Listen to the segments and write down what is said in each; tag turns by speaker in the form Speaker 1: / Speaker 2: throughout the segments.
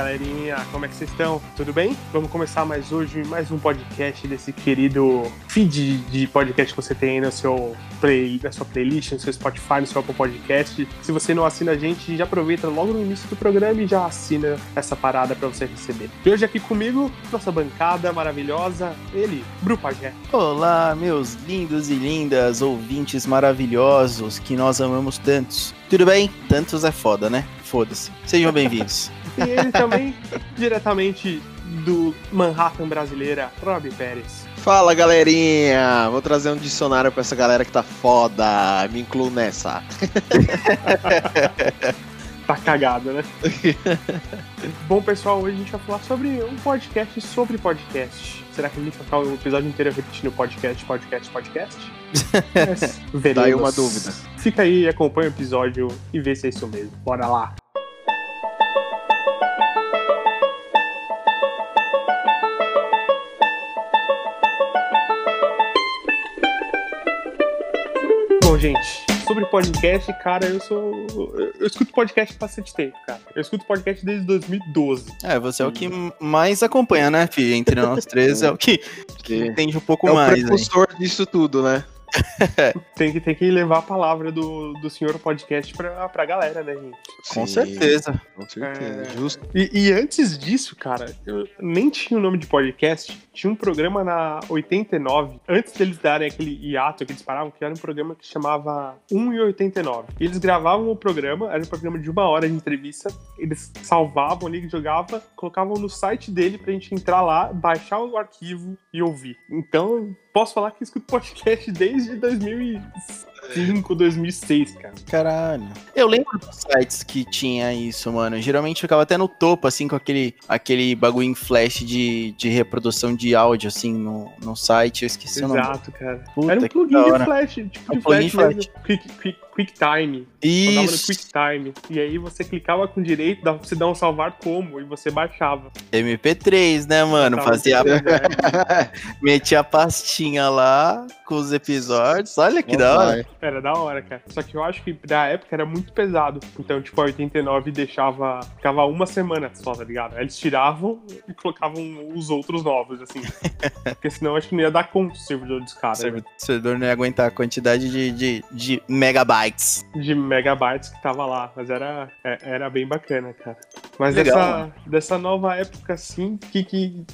Speaker 1: galerinha, como é que vocês estão? Tudo bem? Vamos começar mais hoje mais um podcast desse querido feed de podcast que você tem aí no seu play, na sua playlist, no seu Spotify, no seu Apple Podcast. Se você não assina a gente, já aproveita logo no início do programa e já assina essa parada para você receber. E hoje aqui comigo, nossa bancada maravilhosa, ele, Bru Pagé.
Speaker 2: Olá, meus lindos e lindas ouvintes maravilhosos que nós amamos tantos. Tudo bem? Tantos é foda, né? Foda-se. Sejam bem-vindos.
Speaker 1: E ele também, diretamente do Manhattan brasileira, Rob Pérez.
Speaker 3: Fala galerinha! Vou trazer um dicionário pra essa galera que tá foda. Me incluo nessa.
Speaker 1: tá cagado, né? Bom, pessoal, hoje a gente vai falar sobre um podcast sobre podcast. Será que a gente vai ficar o episódio inteiro repetindo podcast, podcast, podcast? Mas.
Speaker 3: Daí uma dúvida.
Speaker 1: Fica aí, acompanha o episódio e vê se é isso mesmo. Bora lá! Gente, sobre podcast, cara, eu sou. Eu escuto podcast há bastante tempo, cara. Eu escuto podcast desde 2012.
Speaker 2: É, você é o que mais acompanha, né, Fih? Entre nós três é o que, que entende um pouco
Speaker 3: é
Speaker 2: mais.
Speaker 3: É o precursor disso tudo, né?
Speaker 1: tem, que, tem que levar a palavra do, do senhor podcast pra, pra galera, né, gente?
Speaker 2: Com Sim, certeza.
Speaker 3: Com certeza, é... justo.
Speaker 1: E, e, antes disso, cara, eu nem tinha o nome de podcast. Tinha um programa na 89, antes deles darem aquele hiato que eles paravam, que era um programa que chamava 1 e 89. E eles gravavam o programa, era um programa de uma hora de entrevista, eles salvavam ali, jogavam, colocavam no site dele pra gente entrar lá, baixar o arquivo e ouvir. Então, posso falar que escuto podcast desde 2005, 2006, cara.
Speaker 2: Caralho. Eu lembro dos sites que tinha isso, mano. Geralmente ficava até no topo, assim, com aquele, aquele bagulho em flash de, de reprodução de áudio, assim, no, no site. Eu esqueci
Speaker 1: Exato,
Speaker 2: o nome.
Speaker 1: Exato, cara. Puta, Era um plugin de flash, tipo
Speaker 2: um
Speaker 1: de
Speaker 2: plugin
Speaker 1: flash,
Speaker 2: flash.
Speaker 1: Quick, quick, QuickTime.
Speaker 2: Isso.
Speaker 1: no QuickTime. E aí você clicava com direito, dava pra você dar um salvar como, e você baixava.
Speaker 2: MP3, né, mano?
Speaker 1: Tava
Speaker 2: Fazia. Metia a pastinha lá com os episódios. Olha que da hora.
Speaker 1: Era da hora, cara. Só que eu acho que na época era muito pesado. Então, tipo, a 89 deixava. Ficava uma semana só, tá ligado? Aí eles tiravam e colocavam os outros novos, assim. Porque senão acho que não ia dar conta o servidor dos caras. né?
Speaker 2: O servidor não ia aguentar a quantidade de, de, de megabytes.
Speaker 1: De megabytes que tava lá, mas era, é- era bem bacana, cara. Mas
Speaker 2: Legal,
Speaker 1: dessa,
Speaker 2: mano.
Speaker 1: dessa nova época, assim, o que que,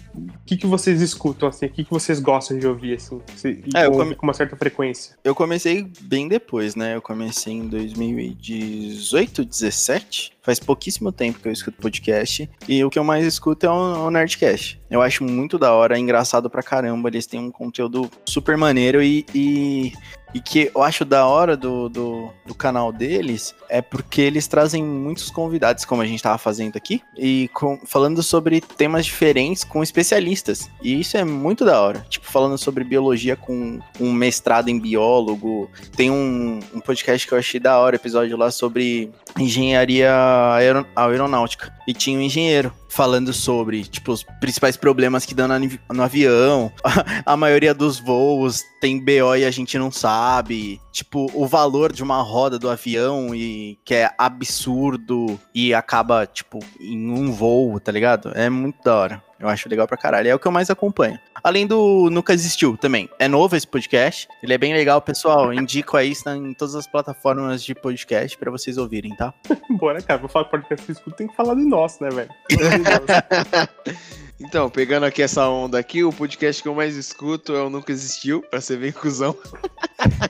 Speaker 1: que que vocês escutam, assim? O que que vocês gostam de ouvir, assim? Se,
Speaker 2: É, eu
Speaker 1: ouvem
Speaker 2: come-
Speaker 1: com uma certa frequência?
Speaker 2: Eu comecei bem depois, né? Eu comecei em 2018, 17. Faz pouquíssimo tempo que eu escuto podcast. E o que eu mais escuto é o, o Nerdcast. Eu acho muito da hora, é engraçado pra caramba. Eles têm um conteúdo super maneiro e. e... E que eu acho da hora do, do, do canal deles é porque eles trazem muitos convidados, como a gente tava fazendo aqui, e com- falando sobre temas diferentes com especialistas. E isso é muito da hora. Tipo, falando sobre biologia com um mestrado em biólogo. Tem um, um podcast que eu achei da hora, episódio lá sobre engenharia aeron- aeronáutica. E tinha um engenheiro falando sobre, tipo, os principais problemas que dão no avião. A maioria dos voos tem BO e a gente não sabe. Tipo, o valor de uma roda do avião e que é absurdo e acaba, tipo, em um voo, tá ligado? É muito da hora. Eu acho legal pra caralho. É o que eu mais acompanho. Além do Nunca Existiu também. É novo esse podcast. Ele é bem legal, pessoal. Indico aí está em todas as plataformas de podcast pra vocês ouvirem, tá?
Speaker 1: Bora, cara, vou falar podcast que escuto, tem que falar do nosso, né, velho?
Speaker 3: Então, pegando aqui essa onda aqui, o podcast que eu mais escuto é o Nunca Existiu, pra ser bem cuzão.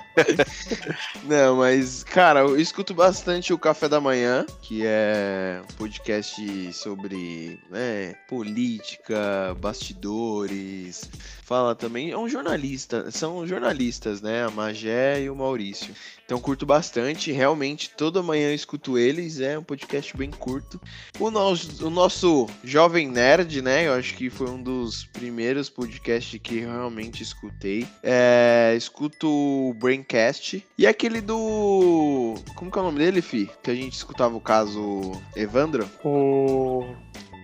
Speaker 3: Não, mas, cara, eu escuto bastante o Café da Manhã, que é um podcast sobre né, política, bastidores. Fala também, é um jornalista, são jornalistas, né? A Magé e o Maurício. Então curto bastante, realmente toda manhã eu escuto eles, é um podcast bem curto. O nosso, o nosso Jovem Nerd, né? Eu acho que foi um dos primeiros podcasts que eu realmente escutei. É, escuto o Braincast e aquele do. Como que é o nome dele, Fi? Que a gente escutava o caso Evandro.
Speaker 1: O.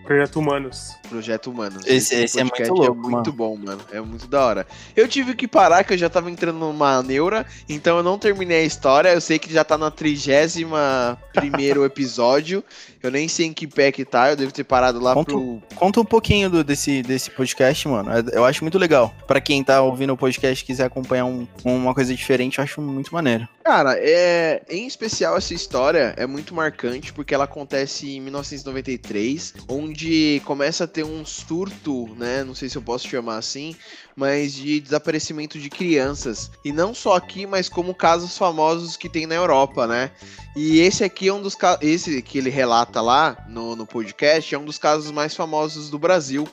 Speaker 1: Projeto Humanos.
Speaker 3: Projeto Humanos.
Speaker 2: Esse- esse é
Speaker 3: podcast
Speaker 2: muito louco,
Speaker 3: É muito bom, mano. É muito da hora. Eu tive que parar, que eu já tava entrando numa neura, então eu não terminei a história. Eu sei que já tá na trigésima primeiro episódio. Eu nem sei em que pé que tá, eu devo ter parado lá
Speaker 2: Conta
Speaker 3: pro.
Speaker 2: Conta um pouquinho do- desse, desse podcast, mano. É- Eu acho muito legal. Pra quem tá ouvindo o podcast e quiser acompanhar um- uma coisa diferente, eu acho muito maneiro.
Speaker 3: Cara, é, em especial essa história é muito marcante porque ela acontece em 1993, onde começa a ter um surto, né? Não sei se eu posso chamar assim, mas de desaparecimento de crianças. E não só aqui, mas como casos famosos que tem na Europa, né? E esse aqui é um dos casos. Esse que ele relata lá no, no podcast é um dos casos mais famosos do Brasil.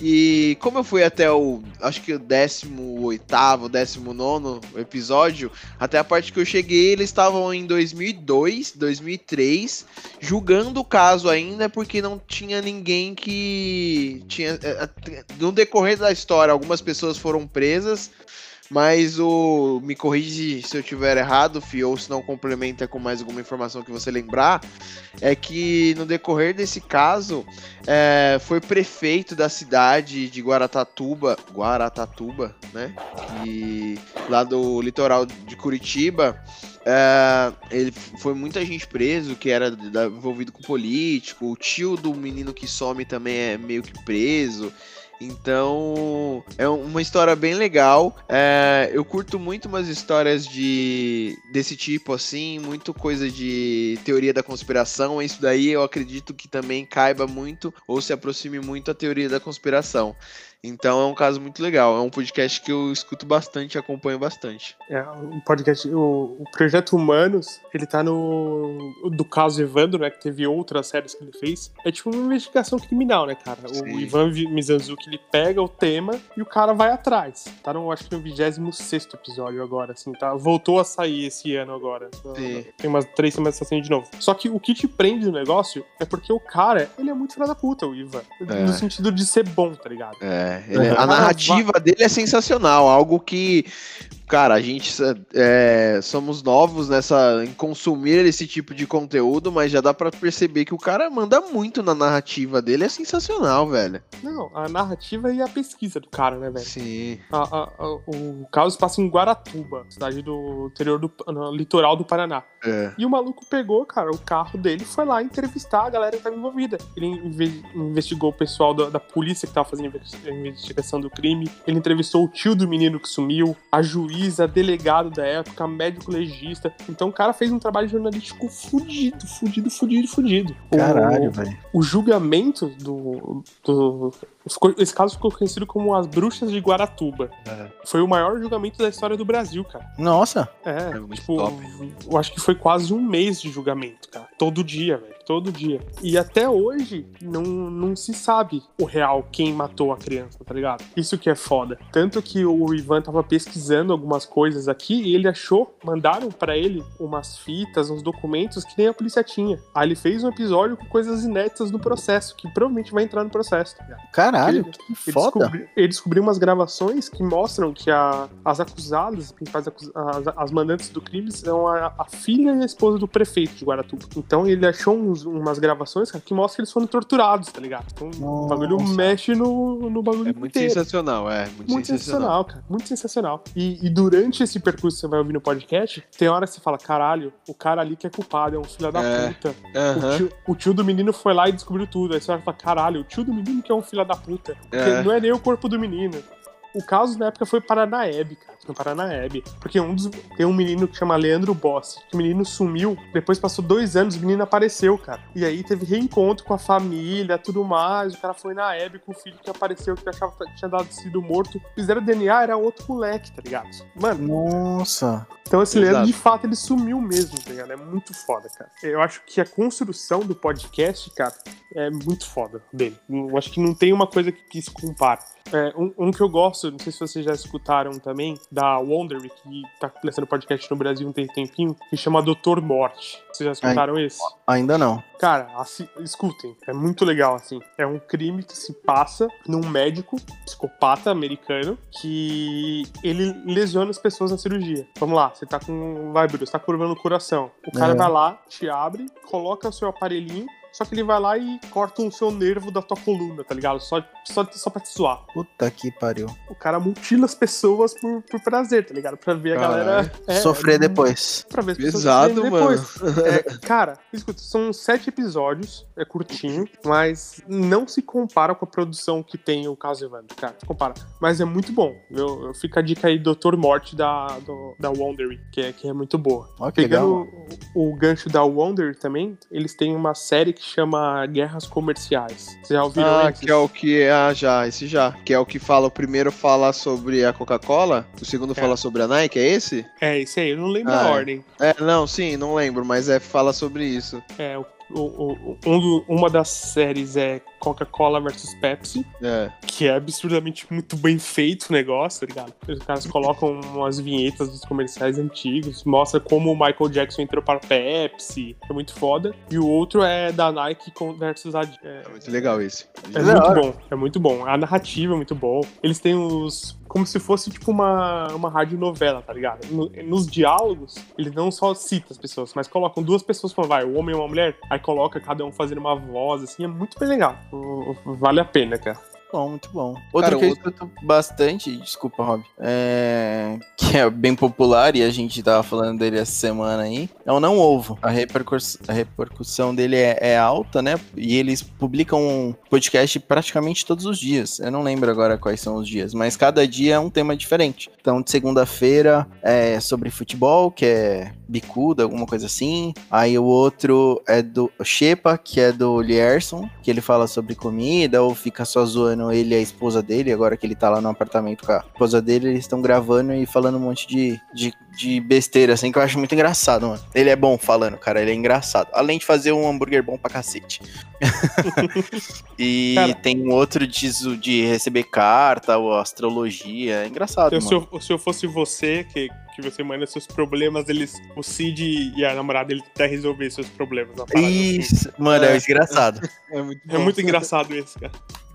Speaker 3: E como eu fui até o. Acho que o 18, 19 episódio, até a parte que eu cheguei, eles estavam em 2002, 2003, julgando o caso ainda porque não tinha ninguém que tinha é, é, no decorrer da história, algumas pessoas foram presas, mas o me corrige se eu tiver errado, Fio, ou se não complementa com mais alguma informação que você lembrar, é que no decorrer desse caso, é, foi prefeito da cidade de Guaratatuba, Guaratatuba, né? E lá do litoral de Curitiba, é, ele foi muita gente preso que era da- envolvido com político. O tio do menino que some também é meio que preso. Então é uma história bem legal. É, eu curto muito umas histórias de desse tipo assim, muito coisa de teoria da conspiração. Isso daí eu acredito que também caiba muito ou se aproxime muito à teoria da conspiração. Então é um caso muito legal. É um podcast que eu escuto bastante, acompanho bastante.
Speaker 1: É, o podcast, o, o Projeto Humanos, ele tá no. Do caso Evandro, né? Que teve outras séries que ele fez. É tipo uma investigação criminal, né, cara? O
Speaker 3: Sim.
Speaker 1: Ivan Vi- Mizanzuki, ele pega o tema e o cara vai atrás. Tá no, acho que no 26 episódio agora, assim, tá? Voltou a sair esse ano agora.
Speaker 3: Sim.
Speaker 1: Tem umas três semanas que saindo de novo. Só que o que te prende no negócio é porque o cara, ele é muito filho da puta, o Ivan.
Speaker 3: É.
Speaker 1: No sentido de ser bom, tá ligado?
Speaker 3: É, ele-
Speaker 2: Uhum.
Speaker 3: a narrativa dele é sensacional, algo que, cara, a gente é, somos novos nessa em consumir esse tipo de conteúdo, mas já dá pra perceber que o cara manda muito na narrativa dele, é sensacional, velho.
Speaker 1: Não, a narrativa e a pesquisa do cara, né, velho?
Speaker 3: Sim.
Speaker 1: A- a- a- o caso passa em Guaratuba, cidade do interior do no litoral do Paraná.
Speaker 3: É.
Speaker 1: E o maluco pegou, cara, o carro dele e foi lá entrevistar a galera que estava envolvida. Ele inve- investigou o pessoal da, da polícia que tava fazendo a investigação do crime. Ele entrevistou o tio do menino que sumiu, a juíza, delegado da época, médico legista. Então o cara fez um trabalho jornalístico fudido, fudido, fudido, fudido.
Speaker 2: Caralho, velho.
Speaker 1: o julgamento do, do- ficou- esse caso ficou conhecido como as bruxas de Guaratuba. Foi o maior julgamento da história do Brasil, cara.
Speaker 2: Nossa.
Speaker 1: É,
Speaker 3: É muito
Speaker 1: tipo,
Speaker 3: top.
Speaker 1: eu acho que foi quase um mês de julgamento, cara. Todo dia, velho. Todo dia. E até hoje não, não se sabe o real quem matou a criança, tá ligado? Isso que é foda. Tanto que o Ivan tava pesquisando algumas coisas aqui e ele achou, mandaram pra ele umas fitas, uns documentos que nem a polícia tinha. Aí ele fez um episódio com coisas inéditas no processo, que provavelmente vai entrar no processo, tá ligado?
Speaker 2: Caralho,
Speaker 1: Ele-
Speaker 2: que
Speaker 1: Ele,
Speaker 2: foda.
Speaker 1: descobri- ele descobriu umas gravações que mostram que a- as acusadas, as principais as, as mandantes do crime, são a, a filha e a esposa do prefeito de Guaratuba. Então ele achou uns- umas gravações cara, que mostram que eles foram torturados, tá ligado? Então o bagulho
Speaker 2: Nossa.
Speaker 1: mexe no, no bagulho
Speaker 3: É muito
Speaker 1: inteiro.
Speaker 3: sensacional, é. Muito,
Speaker 1: Muito
Speaker 3: sensacional.
Speaker 1: sensacional, cara. Muito sensacional. E, e durante esse percurso que você vai ouvir no podcast, tem hora que você fala: caralho, o cara ali que é culpado, é um filho da
Speaker 3: É.
Speaker 1: puta.
Speaker 3: Aham.
Speaker 1: O, tio, o tio do menino foi lá e descobriu tudo. Aí você vai falar: caralho, o tio do menino que é um filho da puta. Porque
Speaker 3: É.
Speaker 1: não é nem o corpo do menino. O caso na época foi Paranaeb, cara. No Paranaeb. Porque um dos, tem um menino que chama Leandro Bossi. Que o menino sumiu. Depois passou dois anos, o menino apareceu, cara. E aí teve reencontro com a família, tudo mais. O cara foi na Hebe com o filho que apareceu, que achava que tinha dado sido morto. Fizeram DNA, era outro moleque, tá ligado? Mano,
Speaker 2: Nossa.
Speaker 1: então esse
Speaker 3: Exato.
Speaker 1: Leandro, de fato, ele sumiu mesmo, tá ligado? É muito foda, cara. Eu acho que a construção do podcast, cara, é muito foda dele. Eu acho que não tem uma coisa que, que se compara. É, um, um que eu gosto, não sei se vocês já escutaram também, da Wondery, que tá lançando podcast no Brasil tem tempinho, que chama Doutor Morte. Vocês já escutaram esse?
Speaker 2: Ainda não.
Speaker 1: Cara, assi- escutem, é muito legal, assim. É um crime que se passa num médico psicopata americano que ele lesiona as pessoas na cirurgia. Vamos lá, você tá com. Vai, Bruno, você tá curvando o coração. O cara
Speaker 2: É.
Speaker 1: vai lá, te abre, coloca o seu aparelhinho. Só que ele vai lá e corta um seu nervo da tua coluna, tá ligado? Só, só, só pra te zoar.
Speaker 2: Puta que pariu.
Speaker 1: O cara mutila as pessoas por, por prazer, tá ligado? Pra ver a
Speaker 3: Caralho.
Speaker 1: galera. é,
Speaker 2: Sofrer depois.
Speaker 1: Pra ver as pessoas
Speaker 3: Pesado,
Speaker 1: depois. É, cara, escuta, são sete episódios, é curtinho, mas não se compara com a produção que tem o caso Evandro, cara. Se compara. Mas é muito bom. Eu, eu fica a dica aí, Dr. Morte da, do- da Wondery, que é, que é muito boa.
Speaker 2: Legal.
Speaker 1: Pegando o, o gancho da Wonder também, eles têm uma série que chama Guerras Comerciais. Vocês já ouviram
Speaker 3: Ah,
Speaker 1: antes?
Speaker 3: que é o que. Ah, já, esse já. Que é o que fala. O primeiro fala sobre a Coca-Cola, o segundo
Speaker 1: É.
Speaker 3: fala sobre a Nike, é esse?
Speaker 1: É, esse aí, eu não lembro
Speaker 3: Ah,
Speaker 1: a
Speaker 3: é.
Speaker 1: ordem.
Speaker 3: É, não, sim, não lembro, mas é fala sobre isso.
Speaker 1: É, o, o- o- um uma das séries é Coca-Cola versus Pepsi.
Speaker 3: É.
Speaker 1: que é absurdamente muito bem feito o negócio, tá ligado? Os caras colocam umas vinhetas dos comerciais antigos, mostra como o Michael Jackson entrou para a Pepsi, é muito foda. E o outro é da Nike versus Adidas. É,
Speaker 3: É muito legal esse.
Speaker 1: é
Speaker 2: Da
Speaker 1: muito bom, é muito bom. A narrativa é muito bom. Eles têm os. Como se fosse tipo uma, uma radionovela, tá ligado? No- nos diálogos, eles não só citam as pessoas, mas colocam duas pessoas falando, vai, o homem e uma mulher, aí coloca cada um fazendo uma voz, assim, é muito bem legal. Vale a pena, cara.
Speaker 2: Bom, muito bom. Outro
Speaker 3: Cara,
Speaker 2: que eu
Speaker 3: outro-
Speaker 2: escuto bastante, desculpa, Rob, é... que é bem popular e a gente tava falando dele essa semana aí, é o Não Ovo. A, a repercussão dele é, é alta, né? E eles publicam um podcast praticamente todos os dias. Eu não lembro agora quais são os dias, mas cada dia é um tema diferente. Então, de segunda-feira é sobre futebol, que é bicuda, alguma coisa assim. Aí o outro é do Shepa, que é do Lierson, que ele fala sobre comida, ou fica só zoando ele e a esposa dele, agora que ele tá lá no apartamento com a esposa dele, eles estão gravando e falando um monte de, de, de besteira, assim, que eu acho muito engraçado, mano. Ele é bom falando, cara, ele é engraçado. Além de fazer um hambúrguer bom pra cacete. e
Speaker 1: Cara.
Speaker 2: tem um outro de, de receber carta, ou astrologia, é engraçado,
Speaker 1: Então, se,
Speaker 2: mano.
Speaker 1: eu, se eu fosse você, que, que você manda seus problemas, eles, o Cid e a namorada ele tentar resolver seus problemas. Parada assim.
Speaker 2: Isso, mano, é,
Speaker 3: É.
Speaker 2: engraçado.
Speaker 3: É muito
Speaker 1: É muito engraçado esse, cara.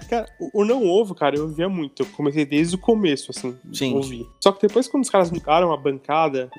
Speaker 1: Cara, o, o Não Ovo, cara, eu via muito. Eu comecei desde o começo, assim,
Speaker 2: Sim.
Speaker 1: ouvir. Só que depois, quando os caras mudaram a bancada,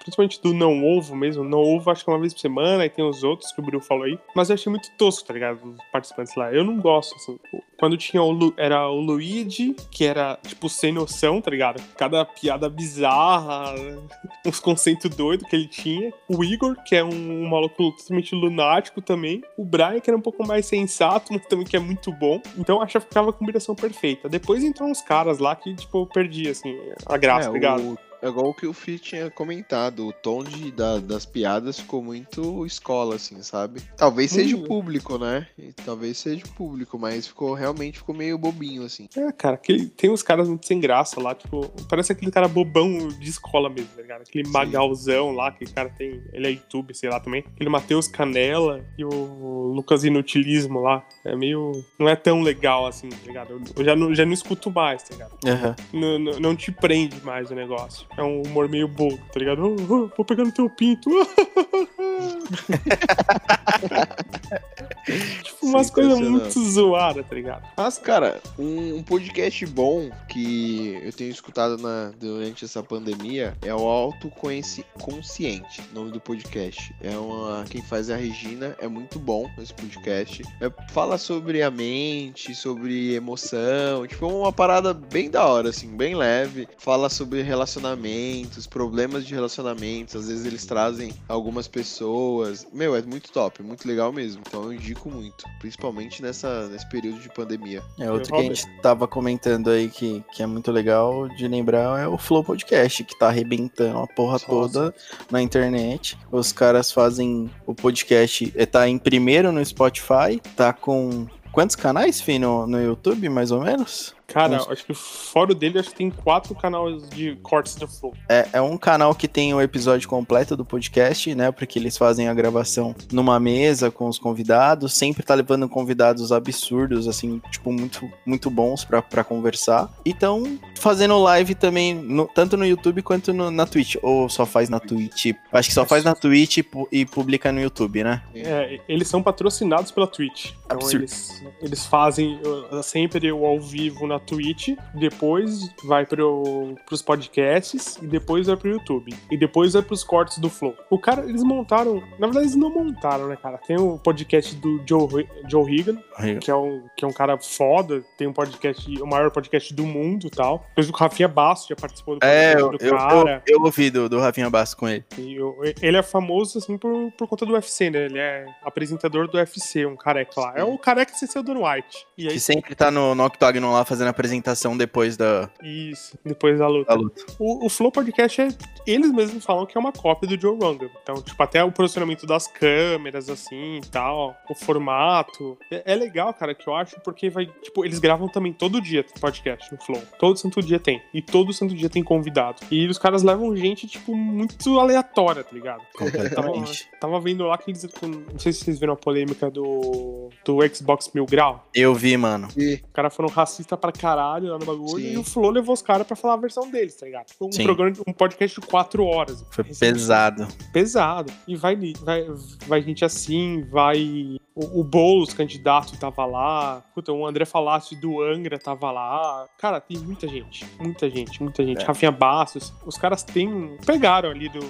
Speaker 1: principalmente do Não Ovo mesmo, Não Ovo acho que é uma vez por semana, e tem os outros que o Bruno falou aí, mas eu achei muito tosco, tá ligado? Os participantes lá. Eu não gosto, assim. Quando tinha o Lu, era o Luigi, que era, tipo, sem noção, tá ligado? Cada piada bizarra, uns conceitos doidos que ele tinha. O Igor, que é um, um maluco totalmente lunático também. O Brian, que era um pouco mais sensato, mas também que é muito bom. Então eu achava que ficava a combinação perfeita. Depois entrou uns caras lá que, tipo, eu perdi, assim, a graça,
Speaker 3: É,
Speaker 1: tá ligado?
Speaker 3: o- é igual o que o Fih tinha comentado, o tom de, da- das piadas ficou muito escola, assim, sabe? Talvez seja o público, né? Talvez seja o público, mas ficou realmente ficou meio bobinho, assim.
Speaker 1: É, cara, aquele, tem uns caras muito sem graça lá, tipo, parece aquele cara bobão de escola mesmo, tá ligado? Aquele
Speaker 3: Sim.
Speaker 1: magalzão lá, que cara tem. Ele é YouTube, sei lá também. Aquele Matheus Canela e o Lucas Inutilismo lá. É meio. Não é tão legal assim, tá ligado? Eu, eu já, não, já não escuto mais, tá ligado?
Speaker 2: Aham.
Speaker 1: Não, não, não te prende mais o negócio. É um humor meio bobo, tá ligado? Oh, oh, vou pegar no teu pinto. tipo, umas coisas muito zoadas, tá ligado?
Speaker 3: Mas, cara, um, um podcast bom que eu tenho escutado na- durante essa pandemia é o Autoconsciente, nome do podcast. É uma, quem faz é a Regina, é muito bom esse podcast. É, fala sobre a mente, sobre emoção, tipo, uma parada bem da hora, assim, bem leve. Fala sobre relacionamentos, problemas de relacionamentos, às vezes eles trazem algumas pessoas. Meu, é muito top, muito legal mesmo. Então eu indico muito, principalmente nessa, nesse período de pandemia.
Speaker 2: É outro que a gente tava comentando aí que, que é muito legal de lembrar é o Flow Podcast, que tá arrebentando a porra
Speaker 1: Nossa.
Speaker 2: toda na internet. Os caras fazem o podcast, eh, tá em primeiro no Spotify, tá com quantos canais, Fih, no, no YouTube, mais ou menos?
Speaker 1: Cara,
Speaker 2: Uns-
Speaker 1: acho que fora dele, acho que tem quatro canais de cortes do Flow.
Speaker 2: É, é um canal que tem o episódio completo do podcast, né? Porque eles fazem a gravação numa mesa com os convidados, sempre tá levando convidados absurdos, assim, tipo, muito, muito bons pra, pra conversar. E tão fazendo live também, no- tanto no YouTube quanto no- na Twitch. Ou só faz na Twitch? Acho que só faz na Twitch e, e publica no YouTube, né?
Speaker 1: É, eles são patrocinados pela Twitch. Então
Speaker 2: Absurdo.
Speaker 1: eles, eles fazem uh, sempre o ao vivo na na Twitch, depois vai pro, pros podcasts e depois vai pro YouTube. E depois vai pros cortes do Flow. O cara, eles montaram. Na verdade, eles não montaram, né, cara? Tem o podcast do Joe, Joe Higan, que é, um, que é um cara foda, tem um podcast, o maior podcast do mundo e tal. Depois o Rafinha Basso já participou do
Speaker 2: É,
Speaker 1: podcast
Speaker 2: eu,
Speaker 1: do
Speaker 2: eu,
Speaker 1: cara.
Speaker 2: eu, eu ouvi do, do Rafinha Basso com ele.
Speaker 1: Eu- ele é famoso, assim, por, por conta do UFC, né? Ele é apresentador do UFC, um careca lá. É o careca sem ser o Don White. E aí,
Speaker 2: Que sempre tá no, no Octagon lá fazendo a apresentação depois da,
Speaker 1: isso, depois da luta.
Speaker 2: da luta.
Speaker 1: O, o Flow Podcast é. Eles mesmos falam que é uma cópia do Joe Rogan. Então, tipo, até o posicionamento das câmeras, assim e tal, o formato. É, é legal, cara, que eu acho, porque vai. Tipo, eles gravam também todo dia podcast no Flow. Todo santo dia tem. E todo santo dia tem convidado. E os caras levam gente, tipo, muito aleatória, tá ligado? Tava,
Speaker 2: Completamente.
Speaker 1: tava vendo lá que eles. Não sei se vocês viram a polêmica do, do Xbox Mil Grau.
Speaker 2: Eu vi, mano.
Speaker 3: E
Speaker 1: Os caras foram racistas pra caralho lá no bagulho
Speaker 3: Sim.
Speaker 1: e o Flow levou os caras pra falar a versão deles, tá ligado? Um
Speaker 2: Sim.
Speaker 1: programa, um podcast de quatro horas.
Speaker 2: Foi pesado.
Speaker 1: Pesado. E vai, vai, vai gente assim, vai. O, o Boulos, candidato, tava lá. Puta, o André Falassi do Angra tava lá. Cara, tem muita gente. Muita gente, muita gente.
Speaker 2: É.
Speaker 1: Rafinha Bastos. Os caras têm. Pegaram ali do,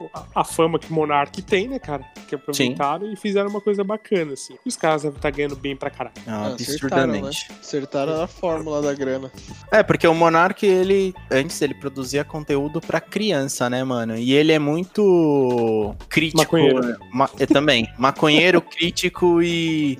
Speaker 1: o- a, a fama que o Monark tem, né, cara? Que aproveitaram e fizeram uma coisa bacana, assim. E os caras devem estar ganhando bem pra caralho.
Speaker 2: Ah,
Speaker 3: Ah, acertaram,
Speaker 2: absurdamente.
Speaker 3: acertaram a fórmula da grana.
Speaker 2: É, porque o Monark, ele. Antes ele produzia conteúdo pra criança, né, mano? E ele é muito crítico.
Speaker 1: Maconheiro.
Speaker 2: né? Ma- é, também. Maconheiro, crítico e,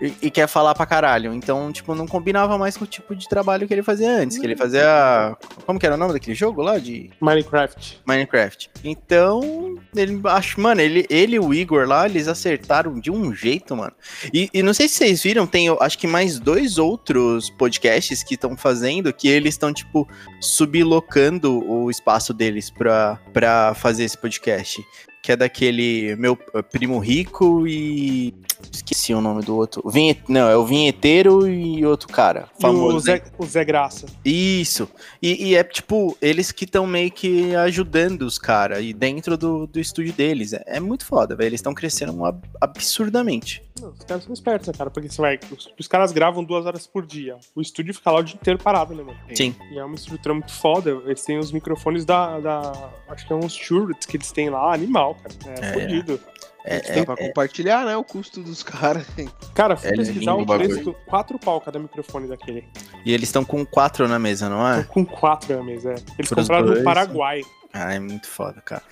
Speaker 2: e. e quer falar pra caralho. Então, tipo, não combinava mais com o tipo de trabalho que ele fazia antes. Que ele fazia. Como que era o nome daquele jogo lá? De.
Speaker 1: Minecraft.
Speaker 2: Minecraft. Então, ele acho, mano, ele, ele e o Igor lá, eles acertaram de um jeito, mano. E, e não sei se vocês viram, tem eu acho que mais dois outros podcasts que estão fazendo que eles estão, tipo, sublocando o espaço deles pra, pra fazer esse podcast. Que é daquele meu eh, primo rico e. Esqueci o nome do outro. O vinhe- Não, é o vinheteiro e outro cara. Famoso.
Speaker 1: o Zé, o Zé Graça.
Speaker 2: Isso. E, e é tipo, eles que estão meio que ajudando os caras e dentro do, do estúdio deles. É, é muito foda, velho. Eles estão crescendo ab- absurdamente.
Speaker 1: Não, os caras são espertos, né, cara? Porque você vai. Os, os caras gravam duas horas por dia. O estúdio fica lá o dia inteiro parado, né, mano?
Speaker 2: Sim.
Speaker 1: E é uma estrutura muito foda. Eles têm os microfones da. da acho que é uns Shure que eles têm lá, animal, cara. É,
Speaker 2: É.
Speaker 1: fodido.
Speaker 2: É,
Speaker 3: Dá
Speaker 2: é-
Speaker 3: pra compartilhar, né? O custo dos caras.
Speaker 1: Cara, fui
Speaker 2: É
Speaker 1: pesquisar o preço. Quatro pau cada microfone daquele.
Speaker 2: E eles estão com quatro na mesa, não é?
Speaker 1: Com quatro na mesa, é. Eles compraram
Speaker 2: dois,
Speaker 1: no Paraguai.
Speaker 2: Ah, é muito foda, cara.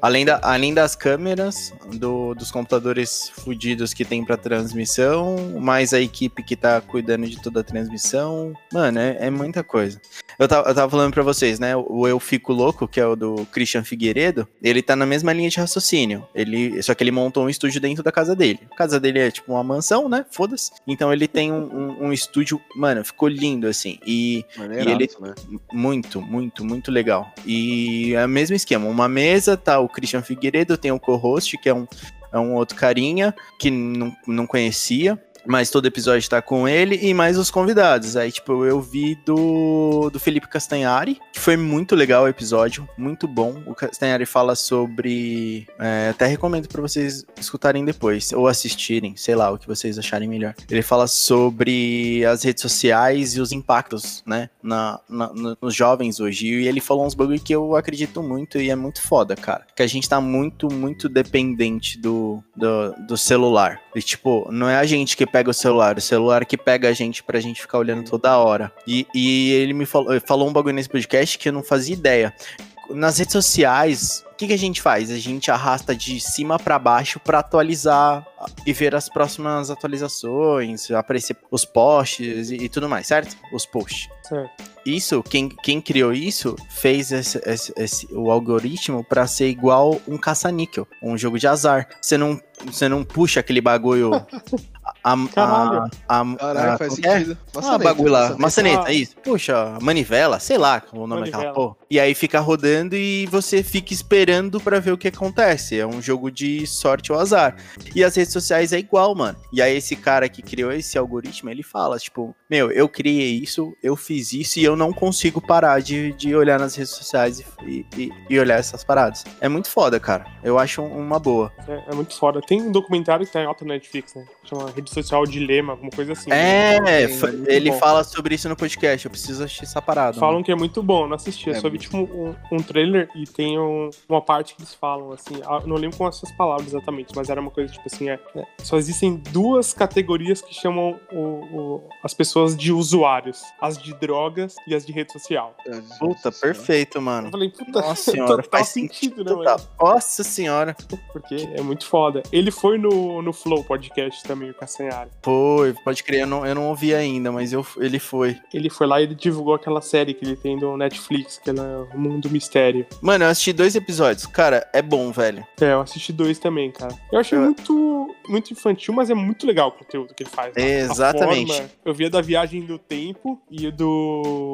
Speaker 2: Além, da, além das câmeras, do- dos computadores fudidos que tem pra transmissão, mais a equipe que tá cuidando de toda a transmissão. Mano, é, é muita coisa. Eu tava, eu tava falando pra vocês, né? O Eu Fico Louco, que é o do Christian Figueiredo, ele tá na mesma linha de raciocínio. Ele, só que ele montou um estúdio dentro da casa dele. A casa dele é tipo uma mansão, né? Foda-se. Então ele tem um, um- um estúdio, mano, ficou lindo assim. E
Speaker 3: Maneiraço, né?
Speaker 2: muito, muito, muito legal. E é o mesmo esquema. Uma mesa, tá o Christian Figueiredo, tem o co-host, que é um, é um outro carinha que não, não conhecia. Mas todo episódio tá com ele e mais os convidados. Aí, tipo, eu vi do, do Felipe Castanhari, que foi muito legal o episódio, muito bom. O Castanhari fala sobre. é, até recomendo pra vocês escutarem depois, ou assistirem, sei lá, o que vocês acharem melhor. Ele fala sobre as redes sociais e os impactos, né, na, na- no- nos jovens hoje. E ele falou uns bagulho que eu acredito muito e é muito foda, cara. Que a gente tá muito, muito dependente do, do, do celular. E, tipo, não é a gente que pega o celular, o celular que pega a gente pra gente ficar olhando toda hora. E, e ele me falou, falou um bagulho nesse podcast que eu não fazia ideia. Nas redes sociais, o que, que a gente faz? A gente arrasta de cima pra baixo pra atualizar e ver as próximas atualizações, aparecer os posts e, e tudo mais, certo? Os posts.
Speaker 1: Certo.
Speaker 2: Isso, quem, quem criou isso fez esse, esse- esse- o algoritmo pra ser igual um caça-níquel, um jogo de azar. Você não, você não puxa aquele bagulho. A, a,
Speaker 1: Caralho.
Speaker 2: a, a-
Speaker 3: Caralho,
Speaker 2: a-
Speaker 3: faz
Speaker 2: é?
Speaker 3: sentido.
Speaker 2: Ah, bagulho lá, maçaneta,
Speaker 1: Ah.
Speaker 2: isso. Puxa, manivela, sei lá o nome daquela
Speaker 1: Manivela.
Speaker 2: porra. E aí fica rodando e você fica esperando pra ver o que acontece. É um jogo de sorte ou azar. E as redes sociais é igual, mano. E aí esse cara que criou esse algoritmo, ele fala, tipo, meu, eu criei isso, eu fiz isso e eu não consigo parar de, de olhar nas redes sociais e, e, e olhar essas paradas. É muito foda, cara. Eu acho um- uma boa.
Speaker 1: É, é muito foda. Tem um documentário que tá em alta na Netflix, né? Chama Redes social dilema, alguma coisa assim.
Speaker 2: É, fa-
Speaker 3: é
Speaker 2: ele
Speaker 3: bom.
Speaker 2: fala sobre isso no podcast. Eu preciso assistir essa parada.
Speaker 1: Falam que é muito bom, eu não assisti. Eu
Speaker 3: É
Speaker 1: só vi tipo um, um trailer e tem um- uma parte que eles falam, assim. eu Não lembro com essas palavras exatamente, mas era uma coisa tipo assim: é, é, só existem duas categorias que chamam o- o- as pessoas de usuários: as de drogas e as de rede social.
Speaker 2: Puta, perfeito,
Speaker 1: Eu
Speaker 2: mano.
Speaker 1: falei, puta,
Speaker 2: Nossa senhora,
Speaker 1: total
Speaker 2: faz
Speaker 1: sentido, né, mano?
Speaker 2: Nossa senhora.
Speaker 1: Porque é muito foda. Ele foi no, no Flow Podcast também, o Castanhari.
Speaker 2: Foi, pode crer, eu não, eu não ouvi ainda, mas eu, ele foi.
Speaker 1: Ele foi lá e ele divulgou aquela série que ele tem do Netflix, que é o Mundo Mistério.
Speaker 2: Mano, eu assisti dois episódios. Cara, é bom, velho.
Speaker 1: É, eu assisti dois também, cara. Eu achei
Speaker 2: Eu-
Speaker 1: muito, muito infantil, mas é muito legal o conteúdo que ele faz. né?
Speaker 2: Exatamente.
Speaker 1: forma- eu via da Viagem do Tempo e o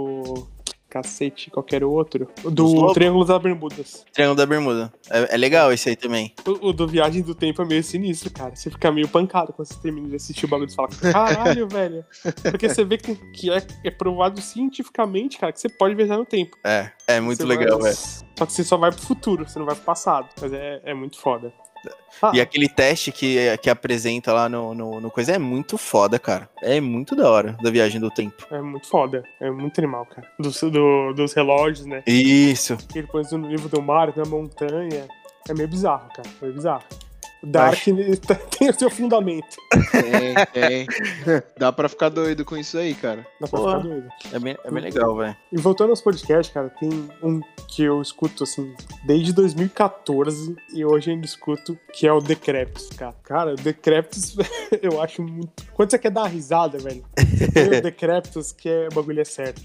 Speaker 1: do. Cacete, qualquer outro. Do? Triângulo das Bermudas.
Speaker 2: Triângulo da Bermuda. É, é legal esse aí também.
Speaker 1: O, o do Viagem do Tempo é meio sinistro, cara. Você fica meio pancado quando você termina de assistir o bagulho e fala, caralho, velho. Porque você vê que, que é, é provado cientificamente, cara, que você pode viajar no tempo.
Speaker 2: É, é muito
Speaker 1: Você
Speaker 2: legal,
Speaker 1: vai-
Speaker 2: velho.
Speaker 1: Só que você só vai pro futuro, você não vai pro passado. Mas é, é muito foda. Ah,
Speaker 2: E aquele teste que, que apresenta lá no, no, no coisa é muito foda, cara. É muito da hora da viagem do tempo.
Speaker 1: É muito foda. É muito animal, cara. Dos, do- dos relógios, né?
Speaker 2: Isso.
Speaker 1: Que ele põe no livro do mar, na montanha. É meio bizarro, cara. Meio bizarro. O Dark tá- tem o seu fundamento.
Speaker 3: Tem, tem. Dá pra ficar doido com isso aí, cara.
Speaker 1: Dá pra
Speaker 2: Porra.
Speaker 1: ficar doido.
Speaker 2: É bem, é bem legal, velho.
Speaker 1: E voltando aos podcasts, cara, tem um que eu escuto, assim, desde 2014 e hoje ainda escuto, que é o Decreptus, cara. Cara, o Decreptus eu acho muito... Quando você quer dar uma risada, velho, você tem o Decreptus que é, o bagulho é certo.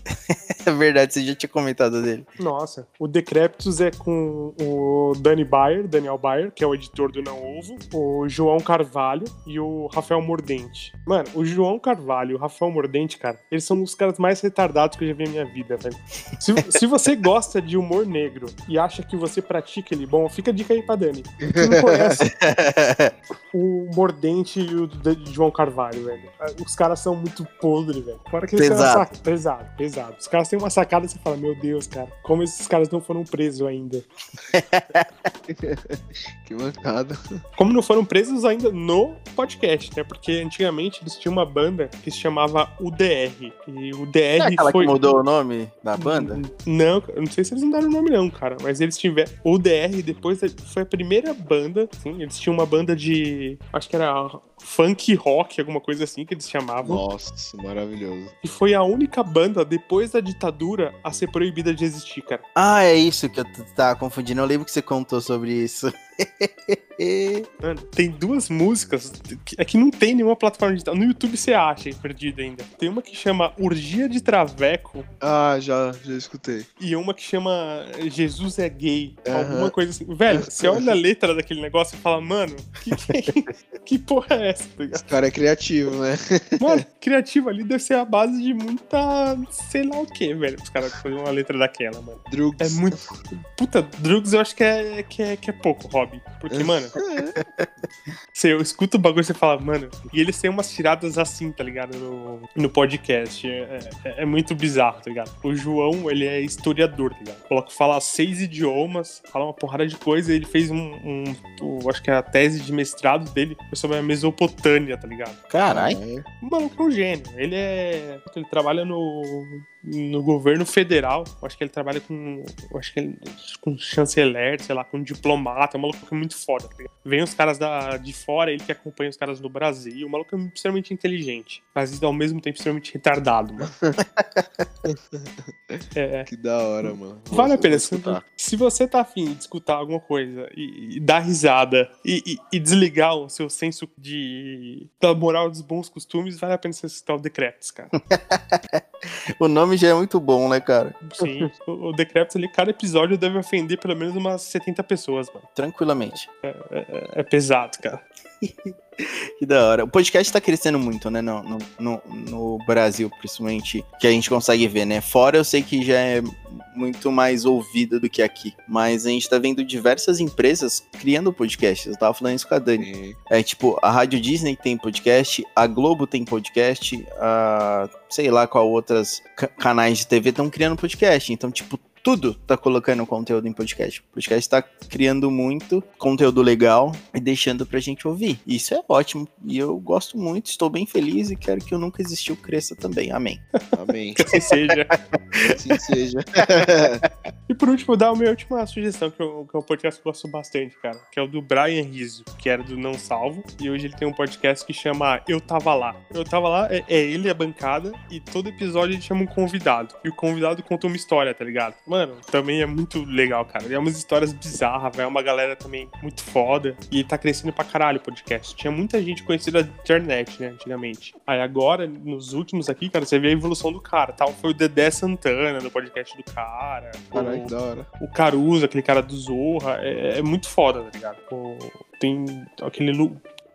Speaker 2: É verdade, você já tinha comentado dele.
Speaker 1: Nossa, o Decreptus é com o Dani Bayer, Daniel Bayer, que é o editor do Não Ovo, o João Carvalho e o Rafael Mordente. Mano, o João Carvalho e o Rafael Mordente, cara, eles são um dos caras mais retardados que eu já vi na minha vida, velho. Se, se você gosta de humor negro e acha que você pratica ele bom, fica a dica aí pra Dani. Quem não conhece o Mordente e o João Carvalho, velho. Os caras são muito podres, velho. Fora que eles têm uma
Speaker 2: Pesado.
Speaker 1: sac- Pesado, pesado. Os caras têm uma sacada e você fala, meu Deus, cara, como esses caras não foram presos ainda.
Speaker 3: Que mancada.
Speaker 1: Como não foram presos ainda no podcast, né? Porque antigamente eles tinham uma banda que se chamava UDR. E o DR
Speaker 2: É aquela
Speaker 1: foi.
Speaker 2: que mudou o nome da banda?
Speaker 1: Não, eu não sei se eles mudaram o nome, não, cara. Mas eles tiveram. O DR depois foi a primeira banda. Sim, eles tinham uma banda de. Acho que era funk rock, alguma coisa assim que eles chamavam.
Speaker 3: Nossa, maravilhoso.
Speaker 1: E foi a única banda, depois da ditadura, a ser proibida de existir, cara.
Speaker 2: Ah, é isso que eu tava confundindo. Eu lembro que você contou sobre isso.
Speaker 1: Mano, tem duas músicas que, é que não tem nenhuma plataforma digital. No YouTube você acha aí, perdido ainda. Tem uma que chama Urgia de Traveco
Speaker 3: Ah, já, já escutei.
Speaker 1: e uma que chama Jesus é gay.
Speaker 3: Aham.
Speaker 1: Alguma coisa assim. Velho, você olha a letra daquele negócio e fala, mano, que, que, que porra é essa?
Speaker 3: Esse cara é criativo, né?
Speaker 1: Mano, criativo ali deve ser a base de muita. sei lá o que, velho. Os caras fazerem uma letra daquela, mano.
Speaker 3: Drugs.
Speaker 1: É muito. Puta, drugs eu acho que é, que é, que é pouco, Porque, mano, você escuta o bagulho e você fala, mano. E eles têm umas tiradas assim, tá ligado? No, no podcast. É, é- é muito bizarro, tá ligado? O João, ele é historiador, tá ligado? Coloca, fala seis idiomas, fala uma porrada de coisa. E ele fez um. um- o- acho que é a tese de mestrado dele foi sobre a Mesopotâmia, tá ligado?
Speaker 2: Caralho.
Speaker 3: É.
Speaker 1: O maluco é um gênio. Ele é. Ele trabalha no, no governo federal. Acho que ele trabalha com. acho que ele, com chanceler, sei lá, com diplomata. O maluco é muito foda. tá ligado? Vem os caras da, de fora, ele que acompanha os caras no Brasil. O maluco é extremamente inteligente. Mas ao mesmo tempo extremamente retardado, mano. é,
Speaker 3: Que da hora, mano.
Speaker 1: Vale a pena. Se,
Speaker 3: escutar.
Speaker 1: se você tá afim de escutar alguma coisa e, e dar risada e, e- e desligar o seu senso de da moral dos bons costumes, vale a pena você escutar o Decreps, cara.
Speaker 2: O nome já é muito bom, né, cara?
Speaker 1: Sim, o, Decreps ali, cada episódio deve ofender pelo menos umas 70 pessoas, mano.
Speaker 2: Tranquilamente.
Speaker 1: É, é pesado, cara.
Speaker 2: Que da hora. O podcast tá crescendo muito, né? No, no, no, no Brasil, principalmente, que a gente consegue ver, né? Fora eu sei que já é muito mais ouvido do que aqui. Mas a gente tá vendo diversas empresas criando podcasts. Eu tava falando isso com a Dani.
Speaker 3: Sim.
Speaker 2: É tipo, a Rádio Disney tem podcast, a Globo tem podcast, a sei lá qual outras ca- canais de TV estão criando podcast. Então, tipo, tudo tá colocando conteúdo em podcast. O podcast tá criando muito conteúdo legal e deixando pra gente ouvir. Isso é ótimo. E eu gosto muito, estou bem feliz e quero que o Nunca Existiu cresça também. Amém.
Speaker 3: Amém.
Speaker 1: Que assim seja.
Speaker 3: Assim seja.
Speaker 1: E por último, dar a minha última sugestão, que, eu, que é um podcast que eu gosto bastante, cara, que é o do Brian Rizzo, que era do Não Salvo, e hoje ele tem um podcast que chama Eu Tava Lá. Eu Tava Lá é, é ele a bancada, e todo episódio ele chama um convidado. E o convidado conta uma história, tá ligado? Mano, também é muito legal, cara. É umas histórias bizarras, vai uma galera também muito foda, e tá crescendo pra caralho o podcast. Tinha muita gente conhecida da internet, né, antigamente. Aí agora, nos últimos aqui, cara, você vê a evolução do cara, tal. Foi o Dedé Santana no podcast do cara.
Speaker 3: Caralho,
Speaker 1: o-
Speaker 3: que da hora.
Speaker 1: o Caruso, aquele cara do Zorra, é, é muito foda, tá ligado? O- tem aquele.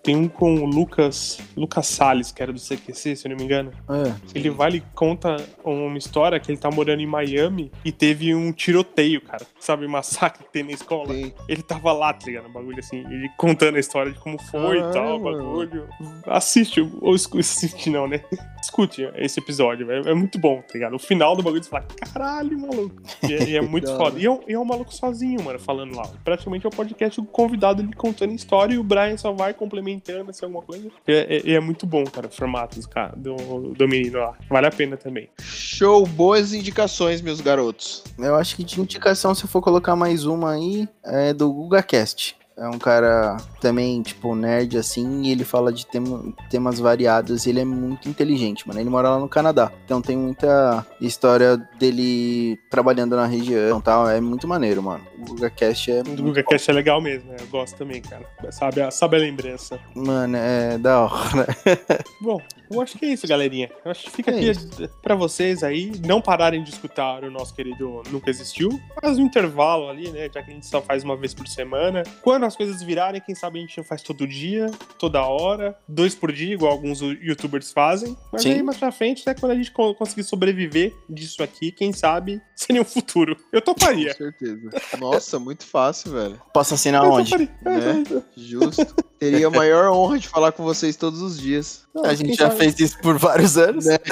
Speaker 1: Tem um com o Lucas. Lucas Salles, que era do CQC, se eu não me engano.
Speaker 2: É.
Speaker 1: Ele vai e conta uma história que ele tá morando em Miami e teve um tiroteio, cara. Sabe, massacre que tem na escola?
Speaker 3: Tem.
Speaker 1: Ele tava lá, tá ligado? Um bagulho assim, ele contando a história de como foi e tal, o bagulho. Assiste, ou assiste não, né? Escute esse episódio, velho. É muito bom, tá ligado? O final do bagulho você fala, caralho, maluco. E é, e é muito
Speaker 3: Da
Speaker 1: foda. E é, um, é um maluco sozinho, mano, falando lá. Praticamente é o podcast do convidado ele contando história e o Brian só vai complementando assim, alguma coisa. E é, é- é muito bom, cara, o formato do, cara, do, do menino lá. Vale a pena também.
Speaker 3: Show, boas indicações, meus garotos.
Speaker 2: Eu acho que de indicação, se eu for colocar mais uma aí, é do GugaCast. É um cara também, tipo, nerd assim, e ele fala de tema- temas variados. E ele é muito inteligente, mano. Ele mora lá no Canadá. Então tem muita história dele trabalhando na região e tal. É muito maneiro, mano. O GugaCast é.
Speaker 1: O
Speaker 2: muito
Speaker 1: Guga Cast é legal mesmo, né? Eu gosto também, cara. Sabe a, sabe a lembrança.
Speaker 2: Mano, é da hora.
Speaker 1: Bom, eu acho que é isso, galerinha. Eu acho que fica
Speaker 2: É
Speaker 1: aqui
Speaker 2: isso.
Speaker 1: pra vocês aí não pararem de escutar o nosso querido Nunca Existiu. Faz um intervalo ali, né? Já que a gente só faz uma vez por semana. Quando as coisas virarem, quem sabe a gente não faz todo dia, toda hora, dois por dia, igual alguns youtubers fazem. Mas
Speaker 2: Sim.
Speaker 1: aí mais pra frente, né? Quando a gente co- conseguir sobreviver disso aqui, quem sabe seria um futuro. Eu
Speaker 3: Com
Speaker 1: toparia.
Speaker 3: certeza. Nossa, muito fácil, velho.
Speaker 2: Posso assinar
Speaker 1: Eu
Speaker 2: onde?
Speaker 1: toparia.
Speaker 3: Né? Justo. Teria a maior honra de falar com vocês todos os dias.
Speaker 2: A gente já
Speaker 1: sabe?
Speaker 2: fez isso por vários anos.
Speaker 3: Né?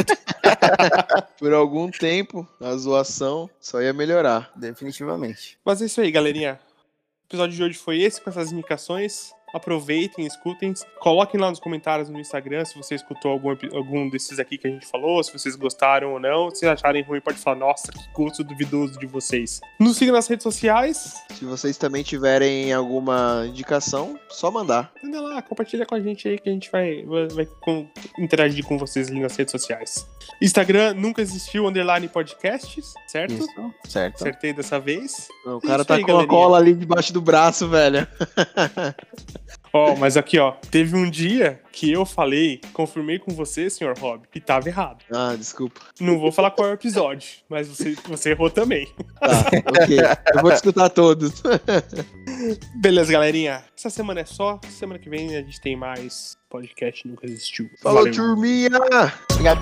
Speaker 3: Por algum tempo, a zoação só ia melhorar.
Speaker 2: Definitivamente.
Speaker 1: Mas é isso aí, galerinha. Episódio de hoje foi esse, com essas indicações. Aproveitem, escutem. Coloquem lá nos comentários no Instagram se você escutou algum, algum desses aqui que a gente falou, se vocês gostaram ou não. Se acharem ruim, pode falar, nossa, que gosto duvidoso de vocês. Nos sigam nas redes sociais.
Speaker 3: Se vocês também tiverem alguma indicação, só mandar.
Speaker 1: Anda lá, compartilha com a gente aí que a gente vai, vai, vai com- interagir com vocês ali nas redes sociais. Instagram nunca existiu, underline podcasts, certo?
Speaker 2: Isso, certo.
Speaker 1: Acertei dessa vez.
Speaker 3: O
Speaker 1: É
Speaker 3: cara
Speaker 1: isso
Speaker 3: tá
Speaker 1: aí,
Speaker 3: com a
Speaker 1: galerinha.
Speaker 3: cola ali debaixo do braço, velho.
Speaker 1: Ó, mas aqui, ó, teve um dia que eu falei, confirmei com você, senhor Rob, que tava errado.
Speaker 3: Ah, desculpa.
Speaker 1: Não vou falar qual é o episódio, mas você, você errou também.
Speaker 3: Tá, ok. Eu vou escutar todos.
Speaker 1: Beleza, galerinha. Essa semana é só. Semana que vem a gente tem mais podcast Nunca Existiu.
Speaker 3: Falou,
Speaker 1: Valeu.
Speaker 3: turminha!
Speaker 2: Obrigado.